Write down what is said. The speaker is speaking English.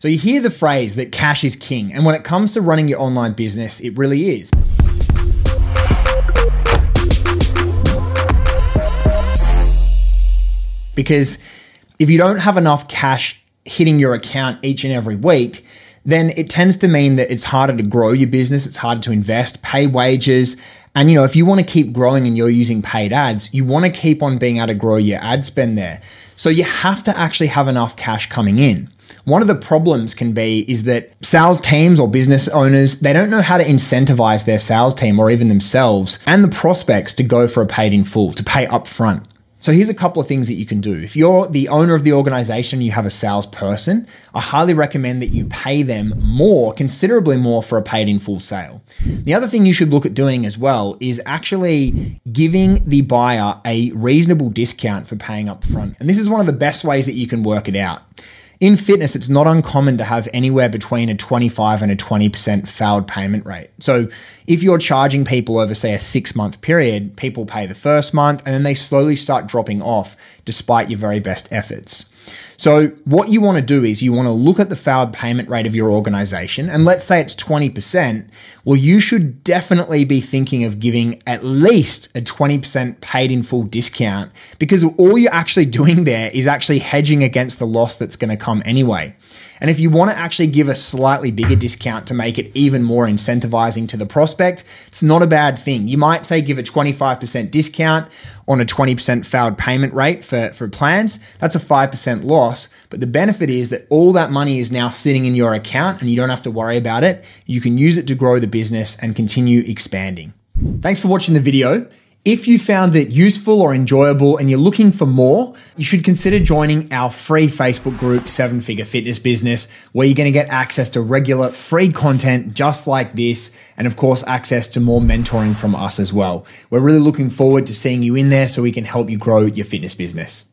So you hear the phrase that cash is king, and when it comes to running your online business, it really is. Because if you don't have enough cash hitting your account each and every week, then it tends to mean that it's harder to grow your business, it's harder to invest, pay wages. And you know, if you want to keep growing and you're using paid ads, you want to keep on being able to grow your ad spend there. So you have to actually have enough cash coming in. One of the problems can be is that sales teams or business owners, they don't know how to incentivize their sales team or even themselves and the prospects to go for a paid in full, to pay upfront. So here's a couple of things that you can do. If you're the owner of the organization, you have a salesperson, I highly recommend that you pay them more, considerably more for a paid in full sale. The other thing you should look at doing as well is actually giving the buyer a reasonable discount for paying up front. And this is one of the best ways that you can work it out. In fitness, it's not uncommon to have anywhere between a 25 and a 20% failed payment rate. So if you're charging people over, say, a six month period, people pay the first month and then they slowly start dropping off despite your very best efforts. So, what you want to do is you want to look at the failed payment rate of your organization, and let's say it's 20%. Well, you should definitely be thinking of giving at least a 20% paid in full discount because all you're actually doing there is actually hedging against the loss that's going to come anyway. And if you want to actually give a slightly bigger discount to make it even more incentivizing to the prospect, it's not a bad thing. You might say give a 25% discount on a 20% failed payment rate for, for plans. That's a 5% loss. But the benefit is that all that money is now sitting in your account and you don't have to worry about it. You can use it to grow the business and continue expanding. Thanks for watching the video. If you found it useful or enjoyable and you're looking for more, you should consider joining our free Facebook group, Seven Figure Fitness Business, where you're going to get access to regular free content just like this. And of course, access to more mentoring from us as well. We're really looking forward to seeing you in there so we can help you grow your fitness business.